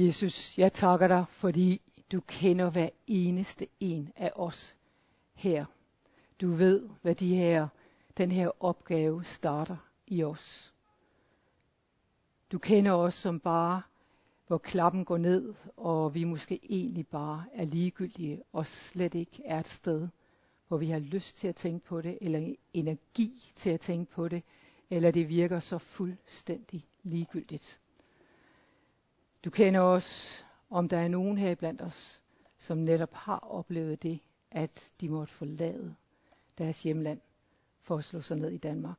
Jesus, jeg takker dig, fordi du kender hver eneste en af os her. Du ved, hvad de her, den her opgave starter i os. Du kender os som bare, hvor klappen går ned, og vi måske egentlig bare er ligegyldige og slet ikke er et sted, hvor vi har lyst til at tænke på det, eller energi til at tænke på det, eller det virker så fuldstændig ligegyldigt. Du kender os, om der er nogen her blandt os, som netop har oplevet det, at de måtte forlade deres hjemland for at slå sig ned i Danmark.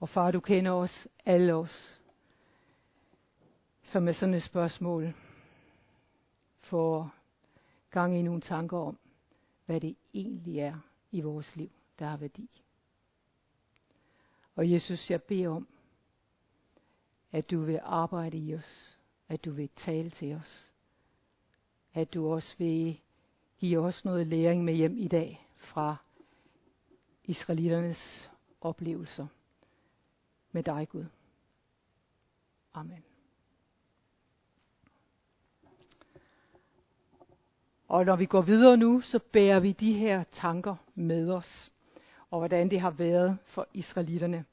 Og far, du kender os, alle os, som er sådan et spørgsmål får gang i nogle tanker om, hvad det egentlig er i vores liv, der har værdi. Og Jesus, jeg beder om, at du vil arbejde i os, at du vil tale til os, at du også vil give os noget læring med hjem i dag fra israeliternes oplevelser med dig, Gud. Amen. Og når vi går videre nu, så bærer vi de her tanker med os, og hvordan det har været for israelitterne.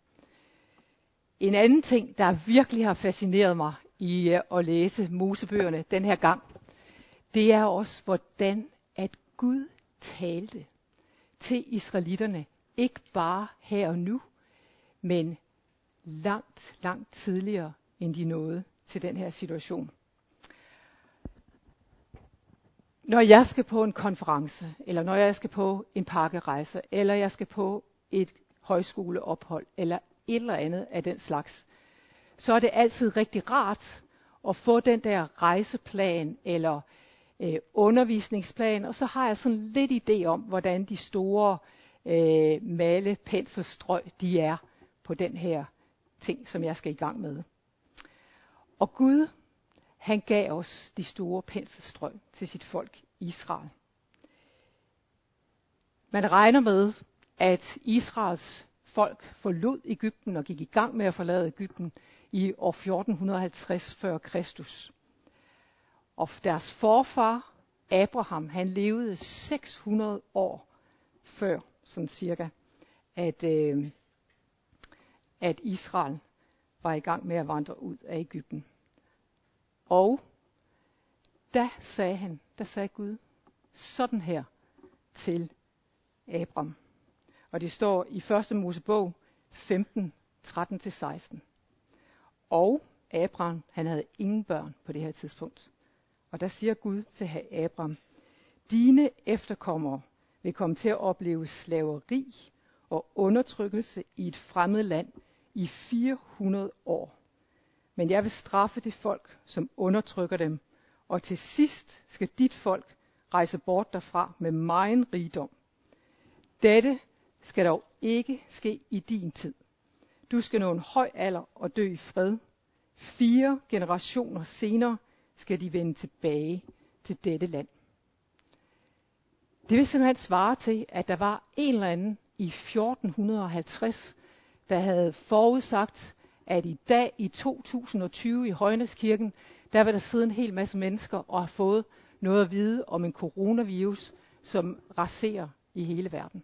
En anden ting, der virkelig har fascineret mig i øh, at læse Mosebøgerne den her gang, det er også, hvordan at Gud talte til israelitterne, ikke bare her og nu, men langt, langt tidligere, end de nåede til den her situation. Når jeg skal på en konference, eller når jeg skal på en pakkerejse, eller jeg skal på et højskoleophold, eller et eller andet af den slags, så er det altid rigtig rart at få den der rejseplan eller øh, undervisningsplan, og så har jeg sådan lidt idé om, hvordan de store øh, male, penselstrøg, de er på den her ting, som jeg skal i gang med. Og Gud, han gav os de store penselstrøg til sit folk Israel. Man regner med, at Israels folk forlod Ægypten og gik i gang med at forlade Ægypten i år 1450 før Kristus. Og deres forfar, Abraham, han levede 600 år før, sådan cirka, at, øh, at Israel var i gang med at vandre ud af Ægypten. Og da sagde han, der sagde Gud sådan her til Abraham. Og det står i 1. Mosebog 15, 13-16. Og Abraham, han havde ingen børn på det her tidspunkt. Og der siger Gud til Abraham, dine efterkommere vil komme til at opleve slaveri og undertrykkelse i et fremmed land i 400 år. Men jeg vil straffe det folk, som undertrykker dem, og til sidst skal dit folk rejse bort derfra med megen rigdom. Dette skal dog ikke ske i din tid. Du skal nå en høj alder og dø i fred. Fire generationer senere skal de vende tilbage til dette land. Det vil simpelthen svare til, at der var en eller anden i 1450, der havde forudsagt, at i dag i 2020 i Højneskirken, der vil der sidde en hel masse mennesker og har fået noget at vide om en coronavirus, som raserer i hele verden.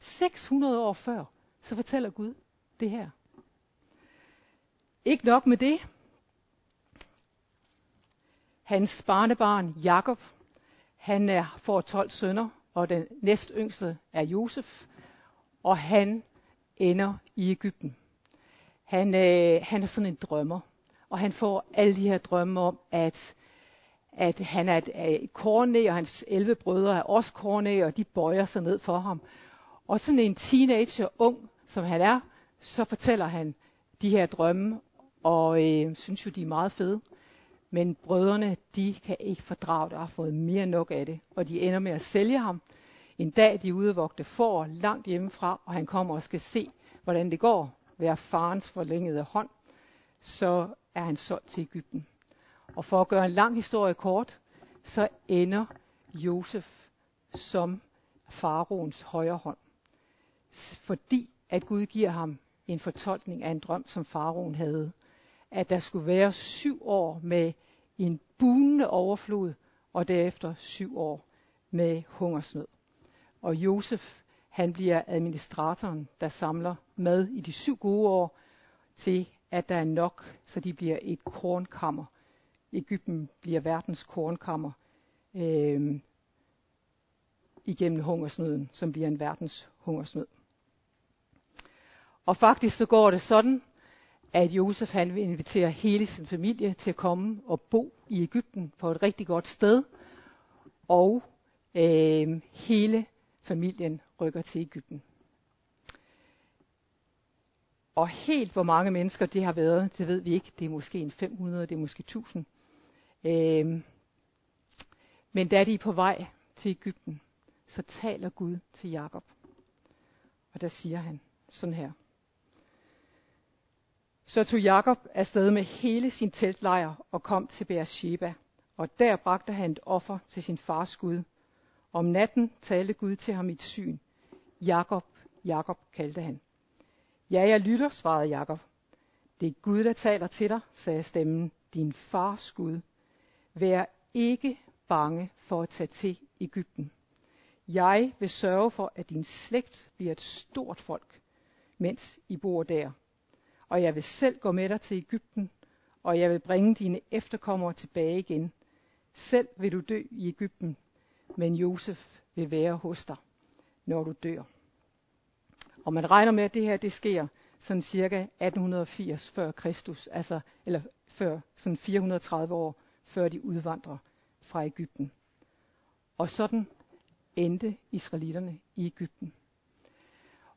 600 år før, så fortæller Gud det her. Ikke nok med det. Hans barnebarn Jakob, han er, får 12 sønner, og den næst yngste er Josef, og han ender i Ægypten. Han, øh, han er sådan en drømmer, og han får alle de her drømme om, at, at han er et, øh, et kornæ, og hans 11 brødre er også kornæ, og de bøjer sig ned for ham. Og sådan en teenager, ung som han er, så fortæller han de her drømme, og øh, synes jo, de er meget fede. Men brødrene, de kan ikke fordrage det og har fået mere nok af det, og de ender med at sælge ham. En dag de udvogte får langt hjemmefra, og han kommer og skal se, hvordan det går, være farens forlængede hånd, så er han solgt til Ægypten. Og for at gøre en lang historie kort, så ender Josef som faraoens højre hånd fordi at Gud giver ham en fortolkning af en drøm, som faraoen havde. At der skulle være syv år med en bunende overflod, og derefter syv år med hungersnød. Og Josef, han bliver administratoren, der samler mad i de syv gode år, til at der er nok, så de bliver et kornkammer. Ægypten bliver verdens kornkammer øh, igennem hungersnøden, som bliver en verdens hungersnød. Og faktisk så går det sådan, at Josef han vil invitere hele sin familie til at komme og bo i Ægypten på et rigtig godt sted. Og øh, hele familien rykker til Ægypten. Og helt hvor mange mennesker det har været, det ved vi ikke. Det er måske en 500, det er måske 1000. Øh, men da de er på vej til Ægypten, så taler Gud til Jakob. Og der siger han sådan her. Så tog Jakob afsted med hele sin teltlejr og kom til Beersheba, og der bragte han et offer til sin fars Gud. Om natten talte Gud til ham i et syn. Jakob, Jakob kaldte han. Ja, jeg lytter, svarede Jakob. Det er Gud, der taler til dig, sagde stemmen, din fars Gud. Vær ikke bange for at tage til Ægypten. Jeg vil sørge for, at din slægt bliver et stort folk, mens I bor der. Og jeg vil selv gå med dig til Ægypten, og jeg vil bringe dine efterkommere tilbage igen. Selv vil du dø i Ægypten, men Josef vil være hos dig, når du dør. Og man regner med, at det her det sker sådan cirka 1880 før Kristus, altså, eller før sådan 430 år før de udvandrer fra Ægypten. Og sådan endte israelitterne i Ægypten.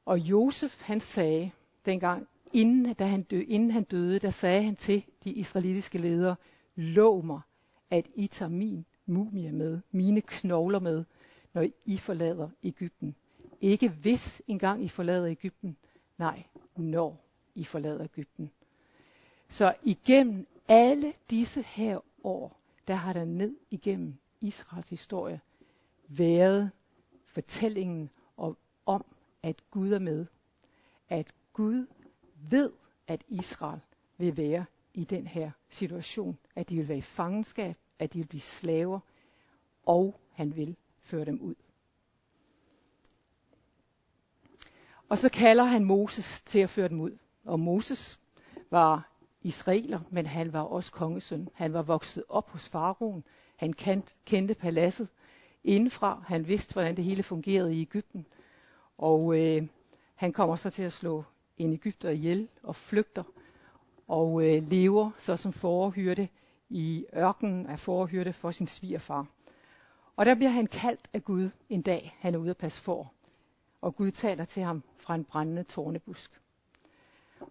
Og Josef han sagde dengang, inden, da han døde, inden han døde, der sagde han til de israelitiske ledere, lov mig, at I tager min mumie med, mine knogler med, når I forlader Ægypten. Ikke hvis engang I forlader Ægypten, nej, når I forlader Ægypten. Så igennem alle disse her år, der har der ned igennem Israels historie været fortællingen om, at Gud er med. At Gud ved, at Israel vil være i den her situation. At de vil være i fangenskab, at de vil blive slaver, og han vil føre dem ud. Og så kalder han Moses til at føre dem ud. Og Moses var israeler, men han var også kongesøn. Han var vokset op hos faraoen. Han kendte paladset indenfra. Han vidste, hvordan det hele fungerede i Ægypten. Og øh, han kommer så til at slå en Ægypter ihjel og flygter og øh, lever så som forhyrte i ørkenen af forhyrte for sin svigerfar. Og der bliver han kaldt af Gud en dag, han er ude at passe for. Og Gud taler til ham fra en brændende tornebusk.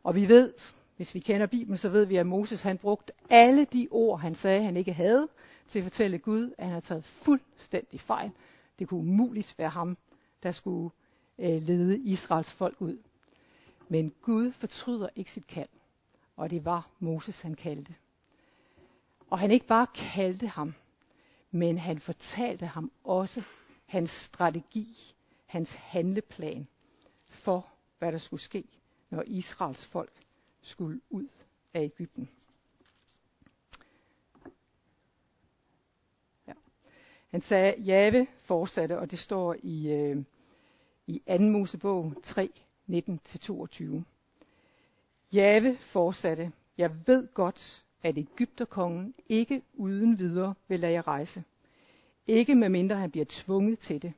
Og vi ved, hvis vi kender Bibelen, så ved vi, at Moses han brugte alle de ord, han sagde, han ikke havde, til at fortælle Gud, at han havde taget fuldstændig fejl. Det kunne umuligt være ham, der skulle øh, lede Israels folk ud. Men Gud fortryder ikke sit kald, og det var Moses, han kaldte. Og han ikke bare kaldte ham, men han fortalte ham også hans strategi, hans handleplan for, hvad der skulle ske, når Israels folk skulle ud af Ægypten. Ja. Han sagde, Jave fortsatte, og det står i, øh, i 2. Mosebog 3, 19-22. Jave fortsatte, jeg ved godt, at Ægypterkongen ikke uden videre vil lade jer rejse. Ikke medmindre han bliver tvunget til det.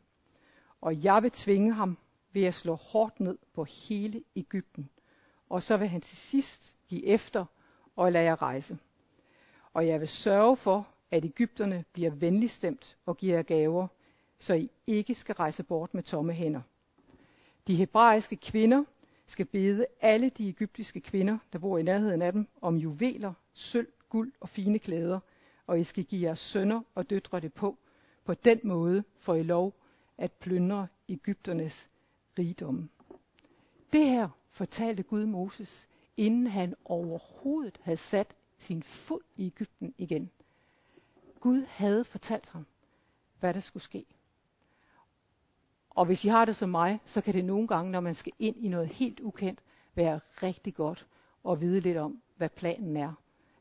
Og jeg vil tvinge ham ved at slå hårdt ned på hele Ægypten. Og så vil han til sidst give efter og lade jer rejse. Og jeg vil sørge for, at Ægypterne bliver venligstemt og giver jer gaver, så I ikke skal rejse bort med tomme hænder. De hebraiske kvinder skal bede alle de egyptiske kvinder, der bor i nærheden af dem, om juveler, sølv, guld og fine klæder, og I skal give jeres sønner og døtre det på. På den måde får I lov at plyndre Ægypternes rigdomme. Det her fortalte Gud Moses, inden han overhovedet havde sat sin fod i Ægypten igen. Gud havde fortalt ham, hvad der skulle ske. Og hvis I har det som mig, så kan det nogle gange, når man skal ind i noget helt ukendt, være rigtig godt at vide lidt om, hvad planen er.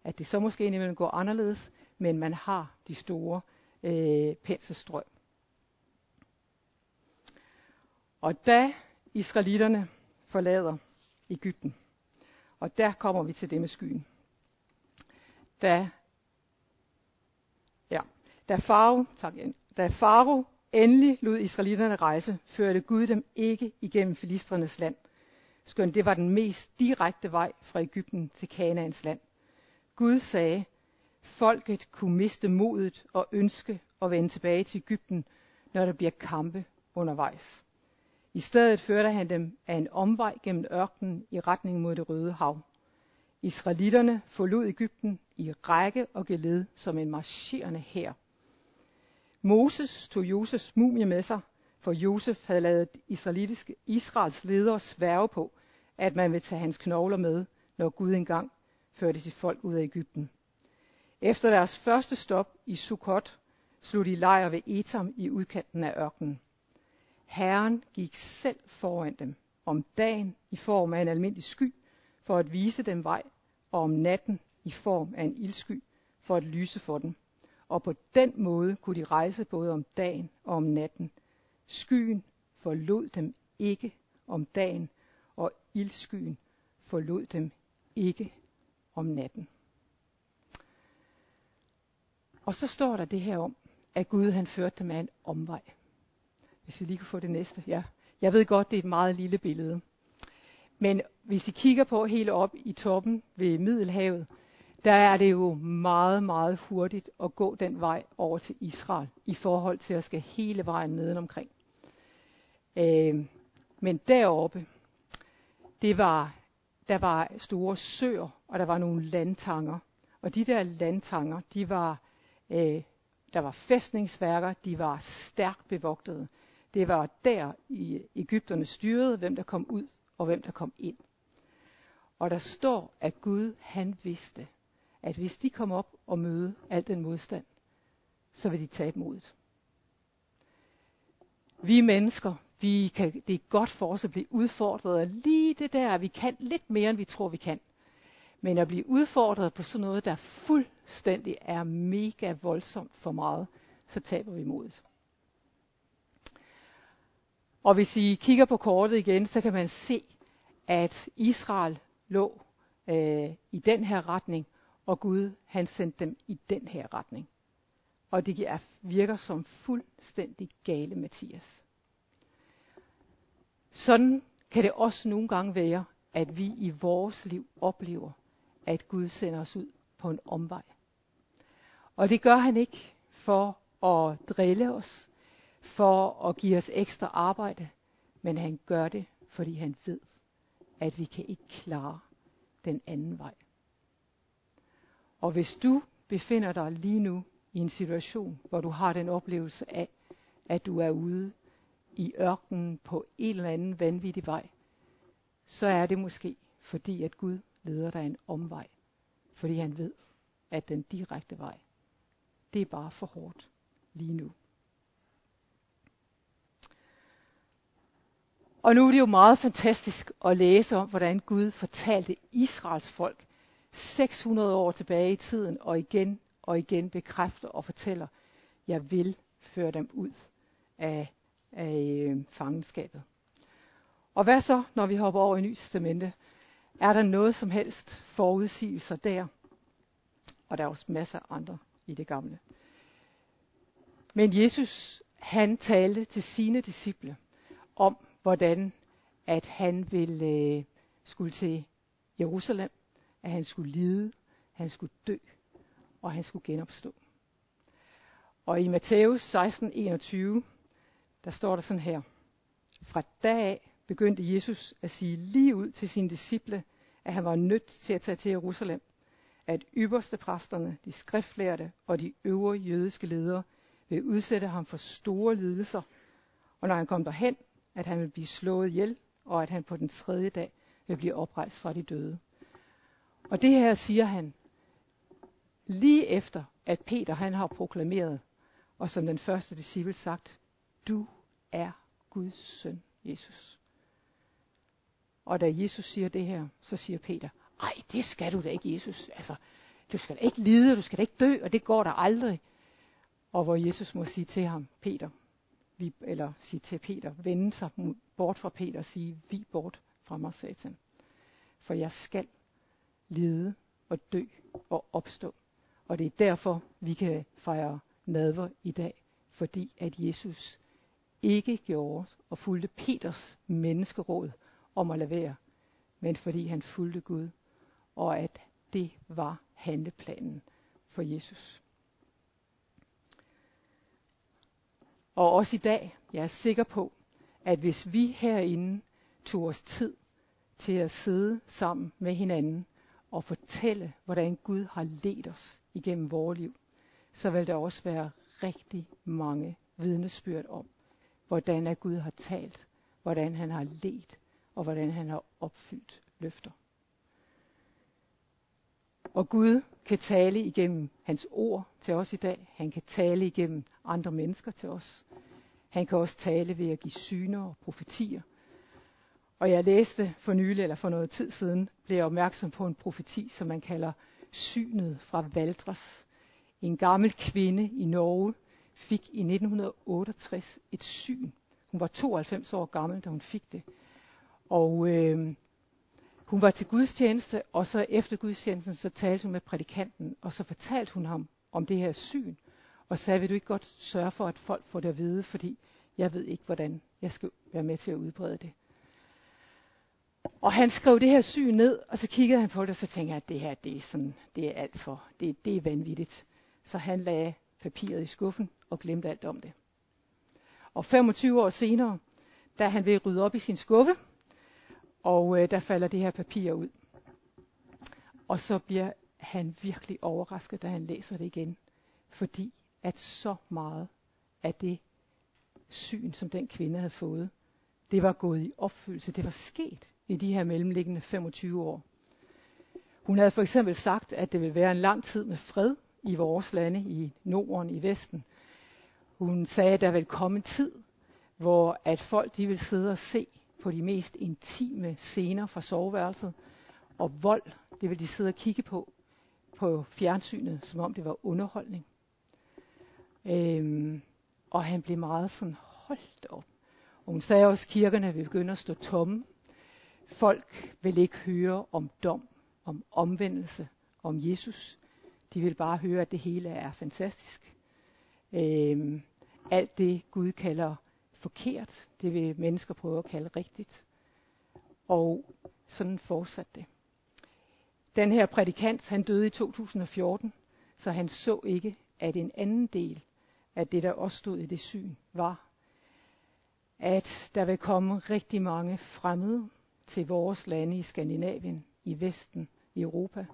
At det så måske indimellem går anderledes, men man har de store øh, penselstrøg. Og da israelitterne forlader Ægypten, og der kommer vi til det med skyen. Da, ja, da Faro, tak da Faro endelig lod israelitterne rejse, førte Gud dem ikke igennem filistrenes land, skønt det var den mest direkte vej fra Ægypten til Kanaans land. Gud sagde, folket kunne miste modet og ønske at vende tilbage til Ægypten, når der bliver kampe undervejs. I stedet førte han dem af en omvej gennem ørkenen i retning mod det røde hav. Israelitterne forlod Ægypten i række og geled som en marcherende hær. Moses tog Josefs mumie med sig, for Josef havde lavet israelitiske Israels ledere sværge på, at man ville tage hans knogler med, når Gud engang førte sit folk ud af Ægypten. Efter deres første stop i Sukkot slog de lejr ved Etam i udkanten af ørkenen. Herren gik selv foran dem om dagen i form af en almindelig sky for at vise dem vej, og om natten i form af en ildsky for at lyse for dem. Og på den måde kunne de rejse både om dagen og om natten. Skyen forlod dem ikke om dagen, og ildskyen forlod dem ikke om natten. Og så står der det her om, at Gud han førte dem af en omvej. Hvis vi lige kan få det næste. Ja. Jeg ved godt, det er et meget lille billede. Men hvis I kigger på helt op i toppen ved Middelhavet, der er det jo meget, meget hurtigt at gå den vej over til Israel, i forhold til at skal hele vejen nedenomkring. Øh, men deroppe, det var, der var store søer, og der var nogle landtanger. Og de der landtanger, de var, øh, der var fæstningsværker, de var stærkt bevogtede. Det var der i Ægypterne styrede, hvem der kom ud og hvem der kom ind. Og der står, at Gud han vidste, at hvis de kom op og møde al den modstand, så vil de tabe modet. Vi mennesker, vi kan, det er godt for os at blive udfordret af lige det der, vi kan lidt mere, end vi tror, vi kan. Men at blive udfordret på sådan noget, der fuldstændig er mega voldsomt for meget, så taber vi modet. Og hvis I kigger på kortet igen, så kan man se, at Israel lå øh, i den her retning, og Gud han sendte dem i den her retning. Og det virker som fuldstændig gale Mathias. Sådan kan det også nogle gange være, at vi i vores liv oplever, at Gud sender os ud på en omvej. Og det gør han ikke for at drille os, for at give os ekstra arbejde, men han gør det, fordi han ved, at vi kan ikke klare den anden vej. Og hvis du befinder dig lige nu i en situation, hvor du har den oplevelse af, at du er ude i ørkenen på en eller anden vanvittig vej, så er det måske fordi, at Gud leder dig en omvej. Fordi han ved, at den direkte vej, det er bare for hårdt lige nu. Og nu er det jo meget fantastisk at læse om, hvordan Gud fortalte Israels folk 600 år tilbage i tiden, og igen og igen bekræfter og fortæller, jeg vil føre dem ud af, af øh, fangenskabet. Og hvad så, når vi hopper over i Nyt Testamente? Er der noget som helst forudsigelser der? Og der er også masser af andre i det gamle. Men Jesus, han talte til sine disciple om, hvordan at han ville øh, skulle til Jerusalem, at han skulle lide, han skulle dø, og han skulle genopstå. Og i Matthæus 16:21, der står der sådan her. Fra dag af begyndte Jesus at sige lige ud til sine disciple, at han var nødt til at tage til Jerusalem, at ypperste præsterne, de skriftlærte og de øvre jødiske ledere vil udsætte ham for store lidelser, og når han kom derhen, at han vil blive slået ihjel, og at han på den tredje dag vil blive oprejst fra de døde. Og det her siger han lige efter, at Peter han har proklameret, og som den første disciple sagt, du er Guds søn, Jesus. Og da Jesus siger det her, så siger Peter, ej, det skal du da ikke, Jesus. Altså, du skal da ikke lide, du skal da ikke dø, og det går der aldrig. Og hvor Jesus må sige til ham, Peter, vi, eller sige til Peter, vende sig bort fra Peter og sige, vi bort fra mig, satan. For jeg skal lide og dø og opstå. Og det er derfor, vi kan fejre nadver i dag, fordi at Jesus ikke gjorde og fulgte Peters menneskeråd om at lade være, men fordi han fulgte Gud, og at det var handleplanen for Jesus. Og også i dag, jeg er sikker på, at hvis vi herinde tog os tid til at sidde sammen med hinanden og fortælle, hvordan Gud har ledt os igennem vores liv, så vil der også være rigtig mange vidnesbyrd om, hvordan at Gud har talt, hvordan han har ledt, og hvordan han har opfyldt løfter. Og Gud kan tale igennem hans ord til os i dag. Han kan tale igennem andre mennesker til os. Han kan også tale ved at give syner og profetier. Og jeg læste for nylig, eller for noget tid siden, blev jeg opmærksom på en profeti, som man kalder synet fra Valdres. En gammel kvinde i Norge fik i 1968 et syn. Hun var 92 år gammel, da hun fik det. Og øh, hun var til gudstjeneste, og så efter gudstjenesten, så talte hun med prædikanten, og så fortalte hun ham om det her syn, og sagde, vil du ikke godt sørge for, at folk får det at vide, fordi jeg ved ikke, hvordan jeg skal være med til at udbrede det. Og han skrev det her syn ned, og så kiggede han på det, og så tænkte jeg, at det her, det er, sådan, det er alt for, det, det er vanvittigt. Så han lagde papiret i skuffen og glemte alt om det. Og 25 år senere, da han vil rydde op i sin skuffe, og øh, der falder det her papir ud. Og så bliver han virkelig overrasket, da han læser det igen. Fordi at så meget af det syn, som den kvinde havde fået, det var gået i opfyldelse. Det var sket i de her mellemliggende 25 år. Hun havde for eksempel sagt, at det ville være en lang tid med fred i vores lande, i Norden, i Vesten. Hun sagde, at der ville komme en tid, hvor at folk de ville sidde og se på de mest intime scener fra soveværelset, og vold, det vil de sidde og kigge på på fjernsynet, som om det var underholdning. Øhm, og han blev meget sådan, holdt op. Og hun sagde også, at kirkerne vil begynde at stå tomme. Folk vil ikke høre om dom, om omvendelse, om Jesus. De vil bare høre, at det hele er fantastisk. Øhm, alt det Gud kalder forkert, det vil mennesker prøve at kalde rigtigt. Og sådan fortsatte det. Den her prædikant, han døde i 2014, så han så ikke, at en anden del af det, der også stod i det syn, var, at der vil komme rigtig mange fremmede til vores lande i Skandinavien, i Vesten, i Europa,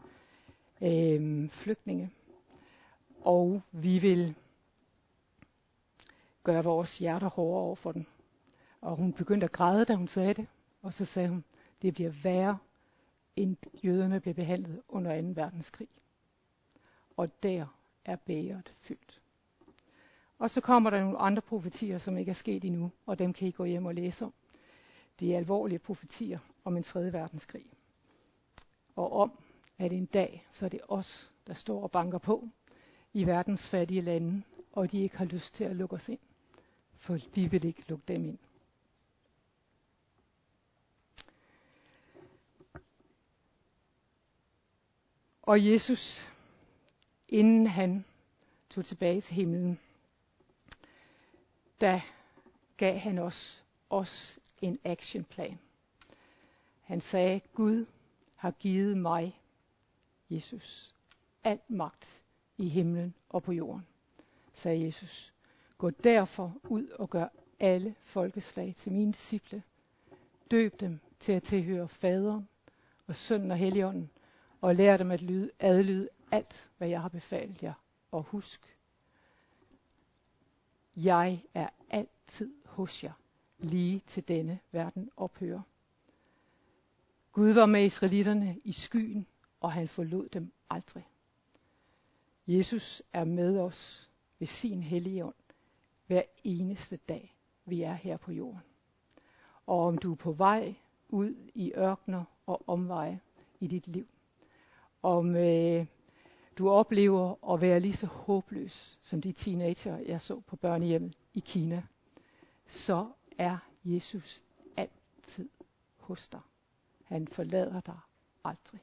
øh, flygtninge. Og vi vil gøre vores hjerter hårdere over for dem. Og hun begyndte at græde, da hun sagde det. Og så sagde hun, det bliver værre, end jøderne blev behandlet under 2. verdenskrig. Og der er bæret fyldt. Og så kommer der nogle andre profetier, som ikke er sket endnu, og dem kan I gå hjem og læse om de alvorlige profetier om en tredje verdenskrig. Og om, at en dag, så er det os, der står og banker på i verdens fattige lande, og de ikke har lyst til at lukke os ind for vi vil ikke lukke dem ind. Og Jesus, inden han tog tilbage til himlen, da gav han os, os en actionplan. Han sagde, Gud har givet mig, Jesus, al magt i himlen og på jorden, sagde Jesus. Gå derfor ud og gør alle folkeslag til mine disciple. Døb dem til at tilhøre faderen og sønnen og helligånden, og lær dem at lyde, adlyde alt, hvad jeg har befalet jer. Og husk, jeg er altid hos jer, lige til denne verden ophører. Gud var med israelitterne i skyen, og han forlod dem aldrig. Jesus er med os ved sin hellige ånd hver eneste dag, vi er her på jorden. Og om du er på vej ud i ørkner og omveje i dit liv. Om øh, du oplever at være lige så håbløs som de teenager, jeg så på børnehjemmet i Kina, så er Jesus altid hos dig. Han forlader dig aldrig.